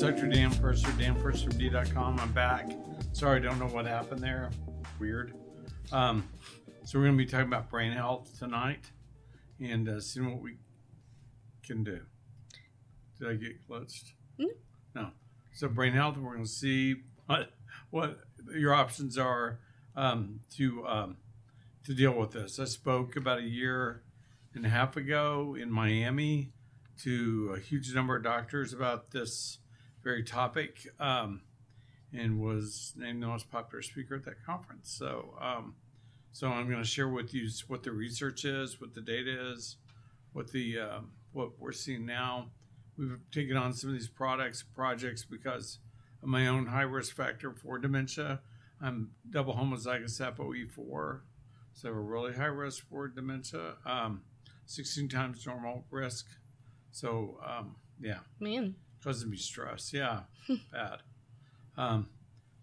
Dr. Dan Purser, danpursermd.com. I'm back. Sorry, I don't know what happened there. Weird. Um, so we're going to be talking about brain health tonight and uh, seeing what we can do. Did I get glitched? Mm. No. So brain health, we're going to see what what your options are um, to um, to deal with this. I spoke about a year and a half ago in Miami to a huge number of doctors about this very topic um, and was named the most popular speaker at that conference. So, um, so I'm going to share with you what the research is, what the data is, what the um, what we're seeing now. We've taken on some of these products projects because of my own high risk factor for dementia. I'm double homozygous ApoE4, so I have a really high risk for dementia. Um, 16 times normal risk. So, um, yeah, Man. Causing me stress. Yeah, bad. Um,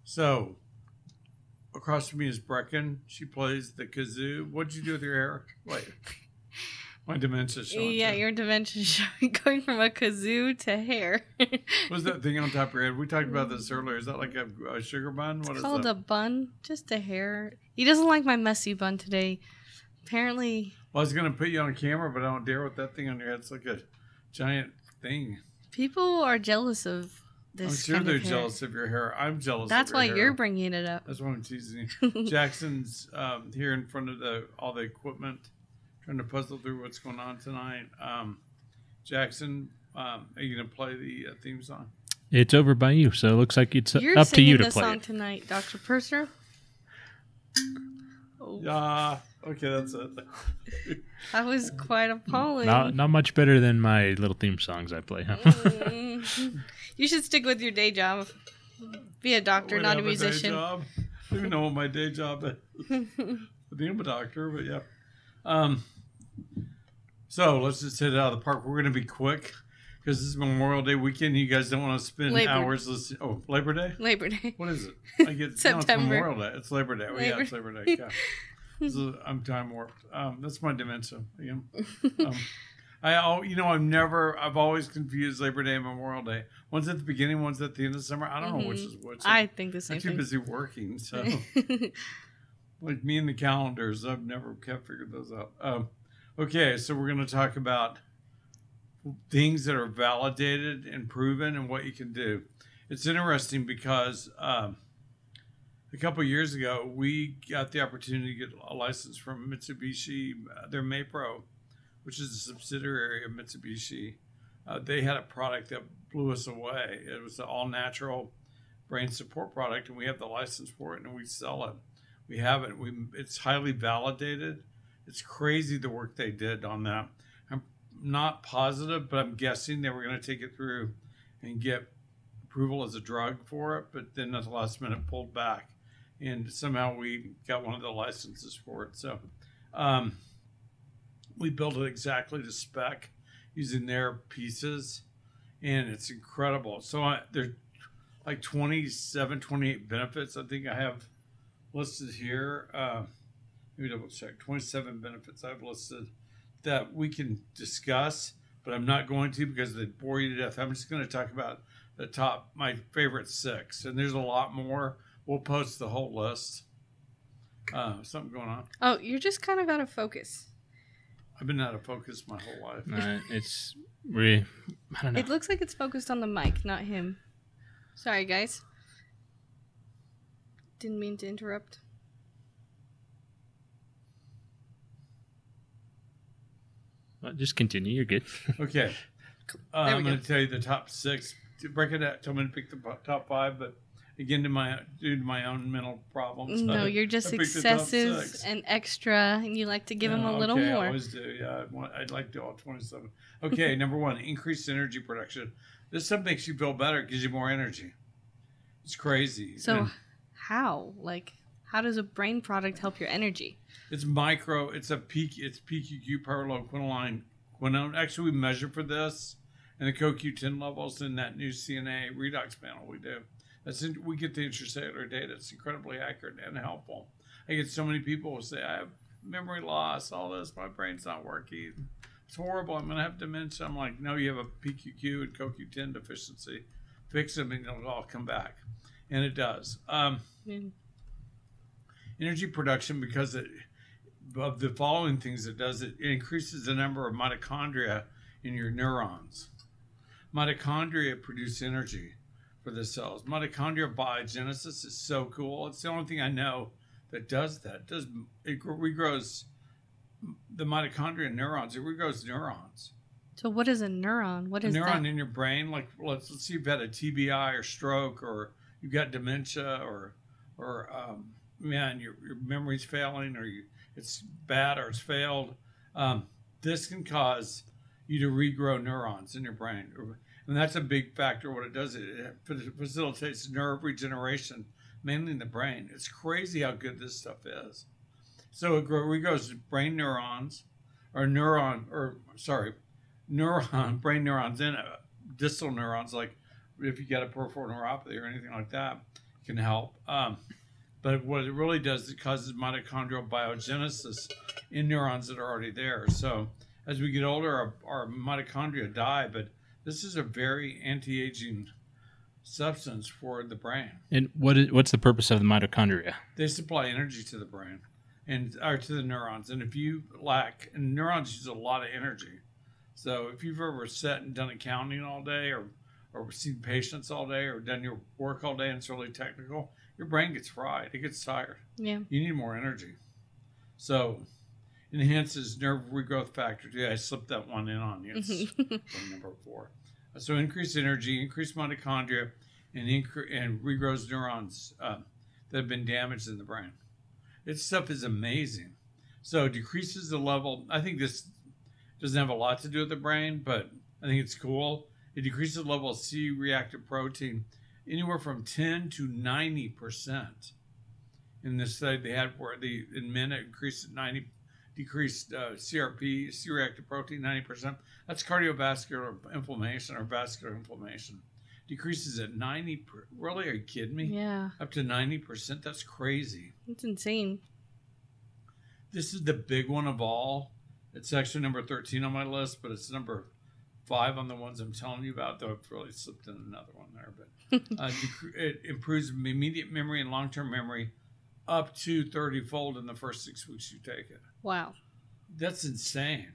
so, across from me is Brecken. She plays the kazoo. What'd you do with your hair? Wait, my dementia showing. Yeah, through. your dementia showing going from a kazoo to hair. What's that thing on top of your head? We talked about this earlier. Is that like a, a sugar bun? What it's is called that? a bun, just a hair. He doesn't like my messy bun today. Apparently, Well, I was gonna put you on camera, but I don't dare with that thing on your head. It's like a giant thing. People are jealous of this. I'm sure kind they're of hair. jealous of your hair. I'm jealous. That's of why your you're bringing it up. That's why I'm teasing you. Jackson's um, here in front of the all the equipment, trying to puzzle through what's going on tonight. Um, Jackson, um, are you gonna play the uh, theme song? It's over by you, so it looks like it's You're up to singing you to the play song it. tonight, Dr. Purser. Oh, Yeah. Okay, that's it. that was quite appalling. Not, not much better than my little theme songs I play, huh? Mm. you should stick with your day job. Be a doctor, not a have day musician. job. I don't even know what my day job is. I think I'm a doctor, but yeah. Um, so let's just hit it out of the park. We're going to be quick because this is Memorial Day weekend. You guys don't want to spend Labor- hours listening. Oh, Labor Day? Labor Day. What is it? I get no, it's September. Memorial Day. It's Labor Day. Oh, yeah, Labor- it's Labor Day. Yeah. So I'm time warped. Um, that's my dementia again. Um, I, you know, I'm never, I've always confused Labor Day and Memorial Day. One's at the beginning, one's at the end of summer. I don't know which is which. I think the same. I'm too thing. busy working, so like me and the calendars, I've never kept figured those out. Um, okay, so we're going to talk about things that are validated and proven and what you can do. It's interesting because um, a couple years ago we got the opportunity to get a license from Mitsubishi, uh, their Maypro, which is a subsidiary of Mitsubishi. Uh, they had a product that blew us away. It was an all natural brain support product, and we have the license for it, and we sell it. We have it. We it's highly validated. It's crazy the work they did on that. I'm not positive, but I'm guessing they were going to take it through and get approval as a drug for it, but then at the last minute pulled back, and somehow we got one of the licenses for it. So um, we built it exactly to spec using their pieces, and it's incredible. So I, there like 27, 28 benefits. I think I have listed here. Uh, let me double check. 27 benefits I've listed that we can discuss, but I'm not going to because they bore you to death. I'm just going to talk about the top, my favorite six, and there's a lot more. We'll post the whole list. Uh, something going on. oh, you're just kind of out of focus. I've been out of focus my whole life. Uh, it's really, I don't know. It looks like it's focused on the mic, not him. Sorry, guys. Didn't mean to interrupt. Well, just continue. You're good. Okay. Uh, I'm going to tell you the top six. Break it out, tell me to pick the top five, but again, to my due to my own mental problems. No, I- you're just I picked the top excessive and extra, and you like to give him Yeah, a little okay, I more. always do. Yeah, I'd, want, I'd like to all 27. Okay, number one, increased energy production. This stuff makes you feel better, gives you more energy. It's crazy. So, And how? Like, how does a brain product help your energy? it's micro. It's a peak. It's PQQ pyrroloquinoline. Quinone. Actually, we measure for this and the CoQ10 levels in that new CNA redox panel we do. That's in, we get the intracellular data. It's incredibly accurate and helpful. I get so many people who say I have memory loss, all this, my brain's not working. It's horrible. I'm going to have dementia. I'm like, no, you have a PQQ and CoQ10 deficiency. fix them, and it'll all come back, and it does. Um, Yeah. energy production because it, of the following things it does it increases the number of mitochondria in your neurons mitochondria produce energy for the cells. Mitochondrial biogenesis is so cool. It's the only thing i know that does that. It does it regrows the mitochondria neurons. It regrows neurons. So what is a neuron? What is a neuron that? in your brain like let's, let's see you've had a tbi or stroke or you've got dementia or or um, man your, your memory's failing or you, it's bad or it's failed. Um, this can cause you to regrow neurons in your brain and that's a big factor what it does it, it facilitates nerve regeneration mainly in the brain. It's crazy how good this stuff is. So it grow, regrows brain neurons or neuron or sorry neuron brain neurons in it distal neurons like if you get a peripheral neuropathy or anything like that can help. Um, but what it really does is it causes mitochondrial biogenesis in neurons that are already there. So as we get older our, our mitochondria die but this is a very anti-aging substance for the brain. And what is what's the purpose of the mitochondria? they supply energy to the brain and or to the neurons. And if you lack and neurons use a lot of energy. So if you've ever sat and done accounting all day or or seen patients all day or done your work all day and it's really technical your brain gets fried. It gets tired. Yeah. you need more energy. So enhances nerve regrowth factor yeah i slipped that one in on you. It's number four. So increased energy increased mitochondria and incre- and regrows neurons uh, that have been damaged in the brain. This stuff is amazing. So decreases the level i think this doesn't have a lot to do with the brain but i think it's cool. It decreases the level of c reactive protein anywhere from 10 to 90 percent. In this study they had where the in men it increased at 90 decreased uh, crp c-reactive protein 90% that's cardiovascular inflammation or vascular inflammation. Decreases at 90 per, really? Are you kidding me? Yeah. up to 90% that's crazy. It's insane. this is the big one of all. It's actually number 13 on my list but it's number five on the ones i'm telling you about though i've really slipped in another one there but uh, it improves immediate memory and long-term memory up to 30 fold in the first six weeks you take it Wow. that's insane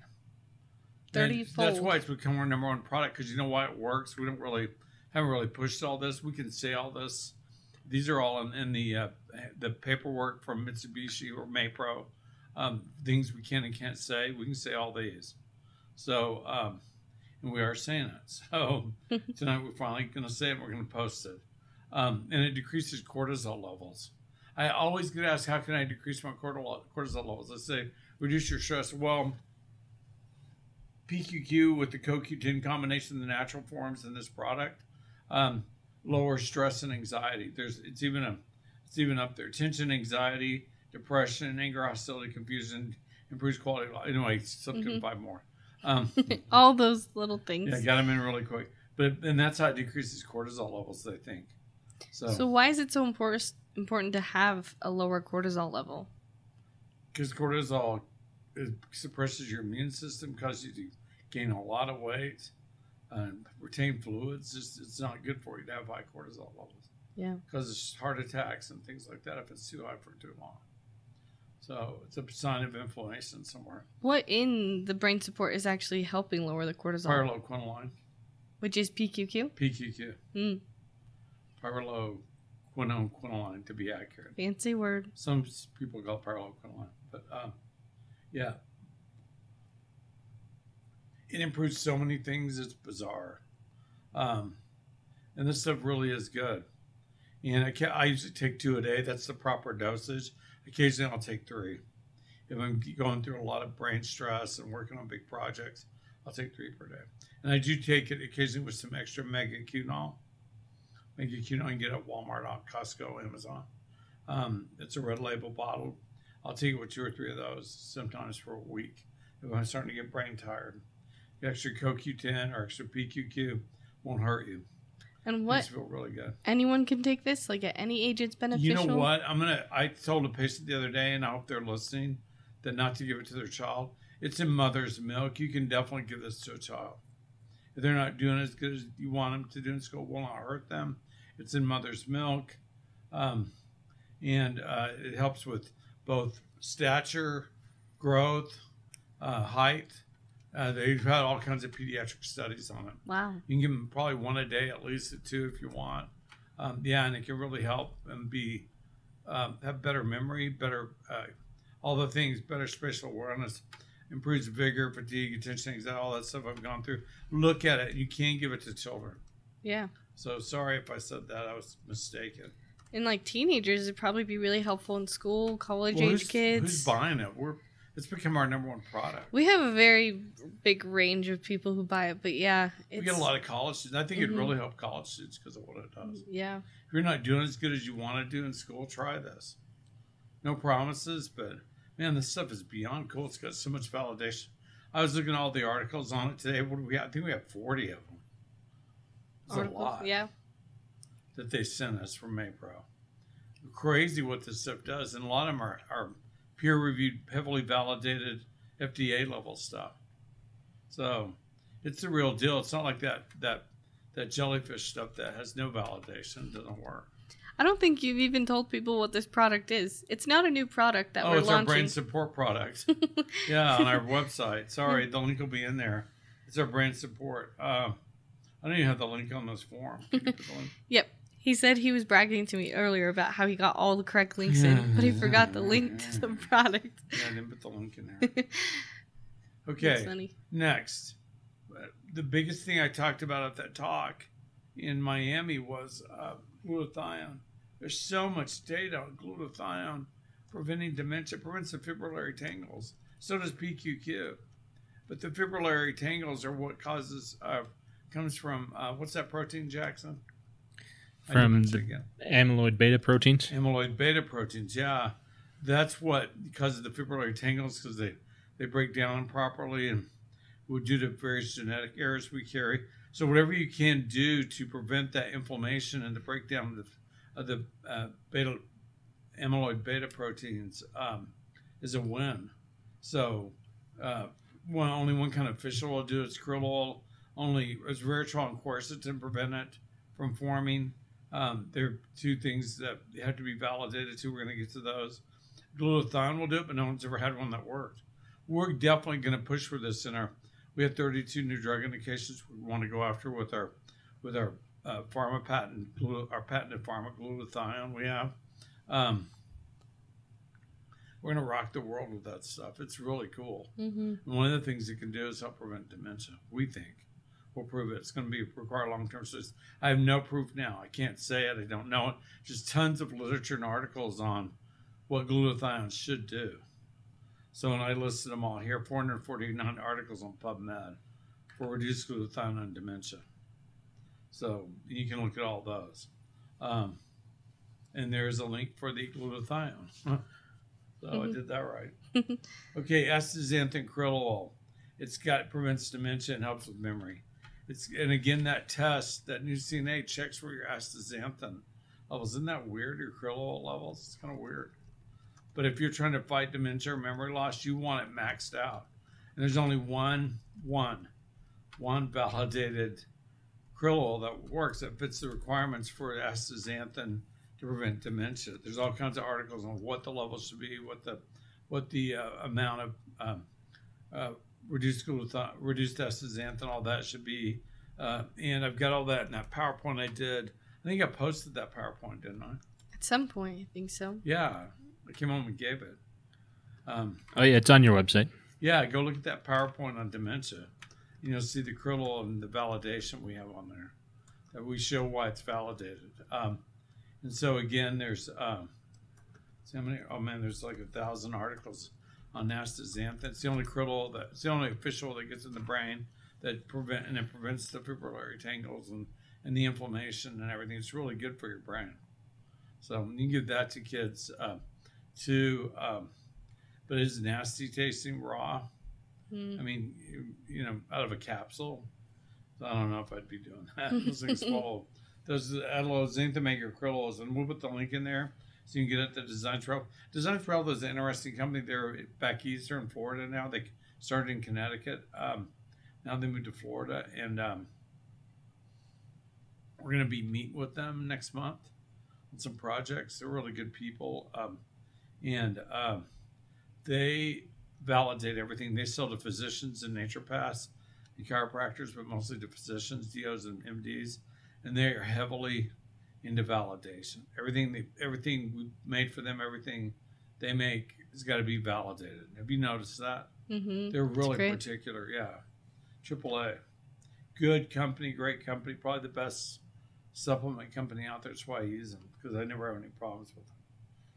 30 And That's why it's become our number one product because you know why it works. We don't really haven't really pushed all this. We can say all this. These are all in, in the uh, the paperwork from Mitsubishi or Maypro. Um, things we can and can't say. We can say all these. So um, and we are saying it. So tonight we're finally going to say it. We're going to post it. Um, and it decreases cortisol levels. I always get asked, how can I decrease my cortisol cortisol levels? I say, reduce your stress. Well, PQQ with the CoQ10 combination, the natural forms in this product, um, lower stress and anxiety. There's it's even a it's even up there. Tension, anxiety, depression, anger, hostility, confusion, improves quality of life. Anyway, in Mhm. five more. Um, All those little things. yeah, got them in really quick. But and that's how it decreases cortisol levels. I think. So So why is it so important important to have a lower cortisol level? because cortisol it suppresses your immune system, causes you to gain a lot of weight, and retain fluids. Just it's not good for you to have high cortisol levels. Yeah. Causes heart attacks and things like that if it's too high for too long. So it's a sign of inflammation somewhere. What in the brain support is actually helping lower the cortisol, Pyrroloquinoline, which is PQQ? PQQ, Mm, pyrroloquinoline to be accurate. fancy word. Some people call it pyrroloquinoline, but um, yeah, it improves so many things. It's bizarre, um, and this stuff really is good. And I, ca I usually take two a day. That's the proper dosage. Occasionally, I'll take three. If I'm going through a lot of brain stress and working on big projects, I'll take three per day. And I do take it occasionally with some extra Mega Qunol. Mega Qunol you can get at Walmart, on Costco, Amazon. Um, it's a red label bottle. I'll take it with two or three of those, sometimes for a week. If I'm starting to get brain tired, the extra CoQ10 or extra PQQ won't hurt you. And what feel really good. anyone can take this, like at any age, it's beneficial. You know what? I'm gonna. I told a patient the other day, and I hope they're listening, that not to give it to their child. It's in mother's milk. You can definitely give this to a child. if they're not doing as good as you want them to do in school, it will not hurt them. It's in mother's milk, um, and uh, it helps with both stature, growth, uh, height. Uh, they've had all kinds of pediatric studies on it. Wow. You can give them probably one a day, at least two if you want. Um, yeah, and it can really help them be um, have better memory, better uh, all the things, better spatial awareness, improves vigor, fatigue, attention, anxiety, all that stuff I've gone through. Look at it. You can give it to children. Yeah. So sorry if I said that. I was mistaken. And like teenagers, it'd probably be really helpful in school, college Well, age kids. who's buying it? We're it's become our number one product. we have a very big range of people who buy it, but yeah, We get a lot of college students. I think Mhm. it'd really help college students because of what it does. yeah. If you're not doing as good as you want to do in school, try this. No promises, but man, this stuff is beyond cool. It's got so much validation. I was looking at all the articles on it today. What do we have? I think we have 40 of them. It's a lot Yeah. That they sent us from Maypro. Crazy what this stuff does. And a lot of them are, are peer reviewed, heavily validated FDA level stuff. So it's the real deal. It's not like that that that jellyfish stuff that has no validation doesn't work. I don't think you've even told people what this product is. It's not a new product that oh, we're it's our brain support product. yeah, on our website. Sorry, the link will be in there. It's our brain support. Uh, I don't even have the link on this form. Can you put the link? Yep. He said he was bragging to me earlier about how he got all the correct links in, but he forgot the link to the product. Yeah, I didn't put the link in there. Okay, funny. next. The biggest thing I talked about at that talk in Miami was uh, glutathione. There's so much data on glutathione preventing dementia, prevents the fibrillary tangles. So does PQQ. But the fibrillary tangles are what causes, uh, comes from, uh, what's that protein, Jackson? From the- again. Amyloid beta proteins. Amyloid beta proteins, yeah. That's what, because of the fibrillary tangles, because they, they break down improperly and due to various genetic errors we carry. So whatever you can do to prevent that inflammation and the breakdown of the, of the uh, beta amyloid beta proteins um, is a win. So uh, one only one kind of fish oil will do it. It's krill oil. Only resveratrol and quercetin prevent it from forming. Um, there are two things that have to be validated too. We're going to get to those. Glutathione will do it, but no one's ever had one that worked. We're definitely going to push for this in our. We have 32 new drug indications we want to go after with our with our uh, pharma patent, our patented pharma glutathione. We have. Um, we're going to rock the world with that stuff. It's really cool. hmm And one of the things it can do is help prevent dementia. We think we'll prove it. It's going to be require long term studies. I have no proof now. I can't say it. I don't know it. Just tons of literature and articles on what glutathione should do. So, and I listed them all here 449 articles on PubMed for reduced glutathione and dementia. So you can look at all those. Um, and there's a link for the glutathione. so I Mhm. did that right. okay, astaxanthin krill oil. It's got prevents dementia and helps with memory. It's and again that test that new CNA checks for your astaxanthin levels. Isn't that weird? Your krill levels. It's kind of weird. But if you're trying to fight dementia or memory loss, you want it maxed out. And there's only one, one, one validated krill oil that works that fits the requirements for astaxanthin to prevent dementia. There's all kinds of articles on what the levels should be, what the what the uh, amount of um, uh, reduced glutathione, reduced astaxanthin, all that should be. Uh, and I've got all that in that PowerPoint I did. I think I posted that PowerPoint, didn't I? At some point, I think so. Yeah, I came home and gave it. Um, Oh yeah, it's on your website. yeah, go look at that PowerPoint on dementia. You'll see the krill and the validation we have on there. That we show why it's validated. Um, and so again, there's um, see how many? Oh man, there's like a thousand articles on astaxanthin. It's the only krill that it's the only fish oil that gets in the brain that prevent and it prevents the fibrillary tangles and and the inflammation and everything. It's really good for your brain. So you give that to kids. Uh, to um, but it's nasty tasting raw. Mm. I mean, you, you know, out of a capsule. So I don't know if I'd be doing that. Those things swallow. Those xanthomega krillos, and we'll put the link in there so you can get it to Design Trail. Design Trail is an interesting company. They're back east, they're in Florida now. They started in Connecticut. Um, Now they moved to Florida, and um, we're going to be meeting with them next month on some projects. They're really good people, um, and um, they validate everything. They sell to physicians and naturopaths and chiropractors, but mostly to physicians, DOs, and MDs, and they are heavily into validation. Everything they, everything we made for them, everything they make has got to be validated. Have you noticed that? Mm-hmm. They're really particular. Yeah. AAA. Good company, great company, probably the best supplement company out there. That's why I use them because I never have any problems with them.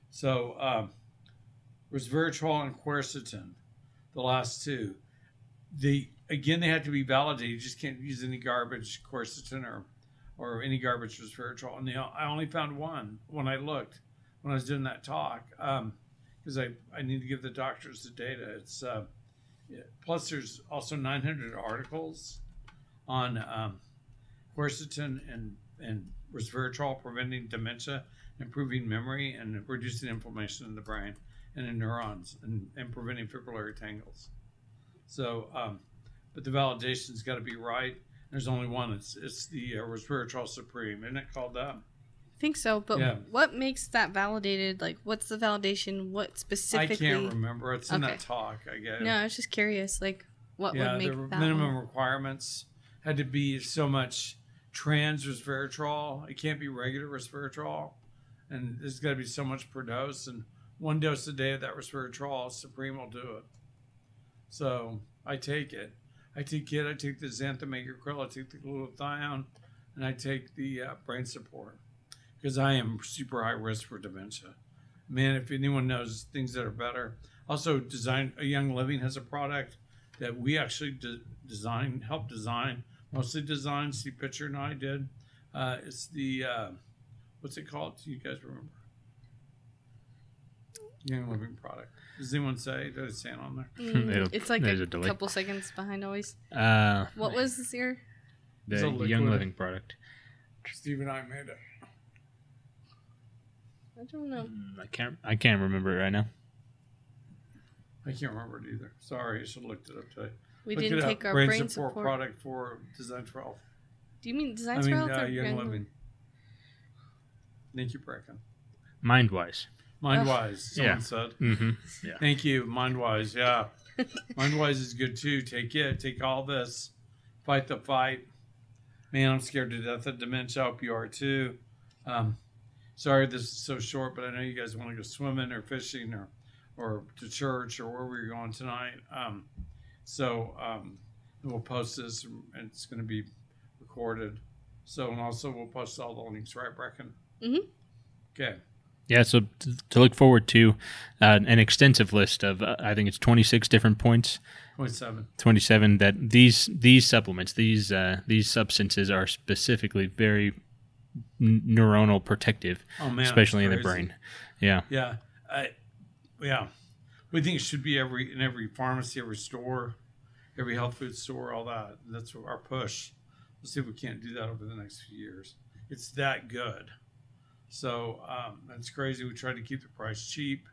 So, um, resveratrol and quercetin, the last two. The again, they have to be validated. You just can't use any garbage quercetin or or any garbage resveratrol. And they, I only found one when I looked when I was doing that talk because I I need to give the doctors the data. It's uh, plus there's also 900 articles on um, quercetin and and resveratrol preventing dementia, improving memory, and reducing inflammation in the brain and in neurons, and, and preventing fibrillary tangles. So, um, but the validation's got to be right. There's only one. It's it's the uh, resveratrol supreme, isn't it called that? I think so, but Yeah. what makes that validated? Like, what's the validation? What specifically? I can't remember. It's in Okay. that talk. I guess. No, I was just curious. Like, what yeah, would make the that minimum one? requirements had to be so much trans resveratrol. It can't be regular resveratrol, and there's got to be so much per dose. And one dose a day of that resveratrol, Supreme will do it. So I take it. I take it. I take the xanthomegacryl. I take the glutathione, and I take the uh, brain support because I am super high risk for dementia. Man, if anyone knows things that are better, also design a Young Living has a product that we actually de- design, helped design, mostly design. Steve Pitcher and I did. Uh, it's the uh, what's it called? Do you guys remember? Young Living product. Does anyone say? Did it say it on there? Mm, it's like there's a, a delay. couple seconds behind always. Uh, What was this year? It's the a. Young Living product. Steve and I made it. I don't know. Mm, I can't. I can't remember it right now. I can't remember it either. Sorry, I should have looked it up today. We Look didn't it up. take our brain, brain, support, support. product for Design for Health. Do you mean design I mean, health uh, or Young brain- Living. Thank you, Brecken. Mindwise. Mindwise, someone Yeah. said. Mm-hmm. Thank you, Mindwise. Yeah, Mindwise is good too. Take it. Take all this. Fight the fight. Man, I'm scared to death of dementia. I hope you are too. Um, sorry this is so short, but I know you guys want to go swimming or fishing or or to church or wherever you're going tonight. Um, so um, we'll post this, and it's going to be recorded. So and also we'll post all the links, right, Brecken? Mhm. Okay. Yeah, so to look forward to uh, an extensive list of uh, I think it's 26 different points, Point seven. 27 that these these supplements, these uh, these substances are specifically very n- neuronal protective, Oh man, especially in the brain. Yeah. Yeah, I, yeah, we think it should be every in every pharmacy, every store, every health food store, all that. That's our push. Let's see if we can't do that over the next few years. It's that good. So um, it's crazy. We try to keep the price cheap.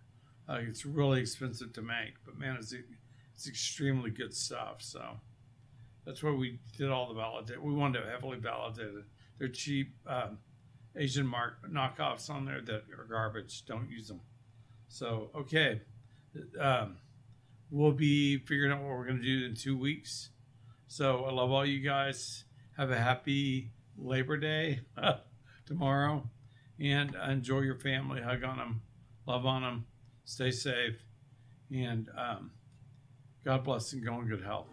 Uh, it's really expensive to make, but man, it's it's extremely good stuff. So that's why we did all the validate. We wanted to heavily validate it. They're cheap. Um, Asian mark knockoffs on there that are garbage. Don't use them. So okay, um, we'll be figuring out what we're going to do in two weeks. So I love all you guys. Have a happy Labor Day tomorrow, and enjoy your family. Hug on them, love on them, stay safe, and um, God bless and go in good health.